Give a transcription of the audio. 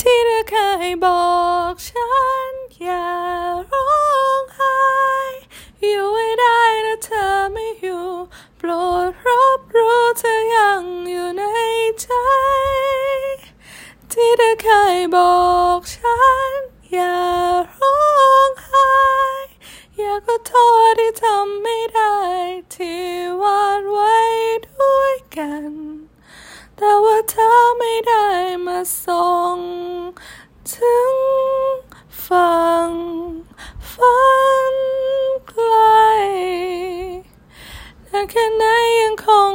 ที่เธอเคยบอกฉัน อย่าร้องไห้ อยู่ให้ได้แต่เธอไม่อยู่ โปรดรับรู้เธอยังอยู่ในใจ ที่เธอเคยบอกฉัน อย่าร้องไห้ อยากขอโทษที่ทำไม่ได้ ที่วาดไว้ด้วยกัน แต่ว่าเธอไม่ได้มาส่ง ถึงฝั่งฝันไกลแต่แค่ไหนยังคง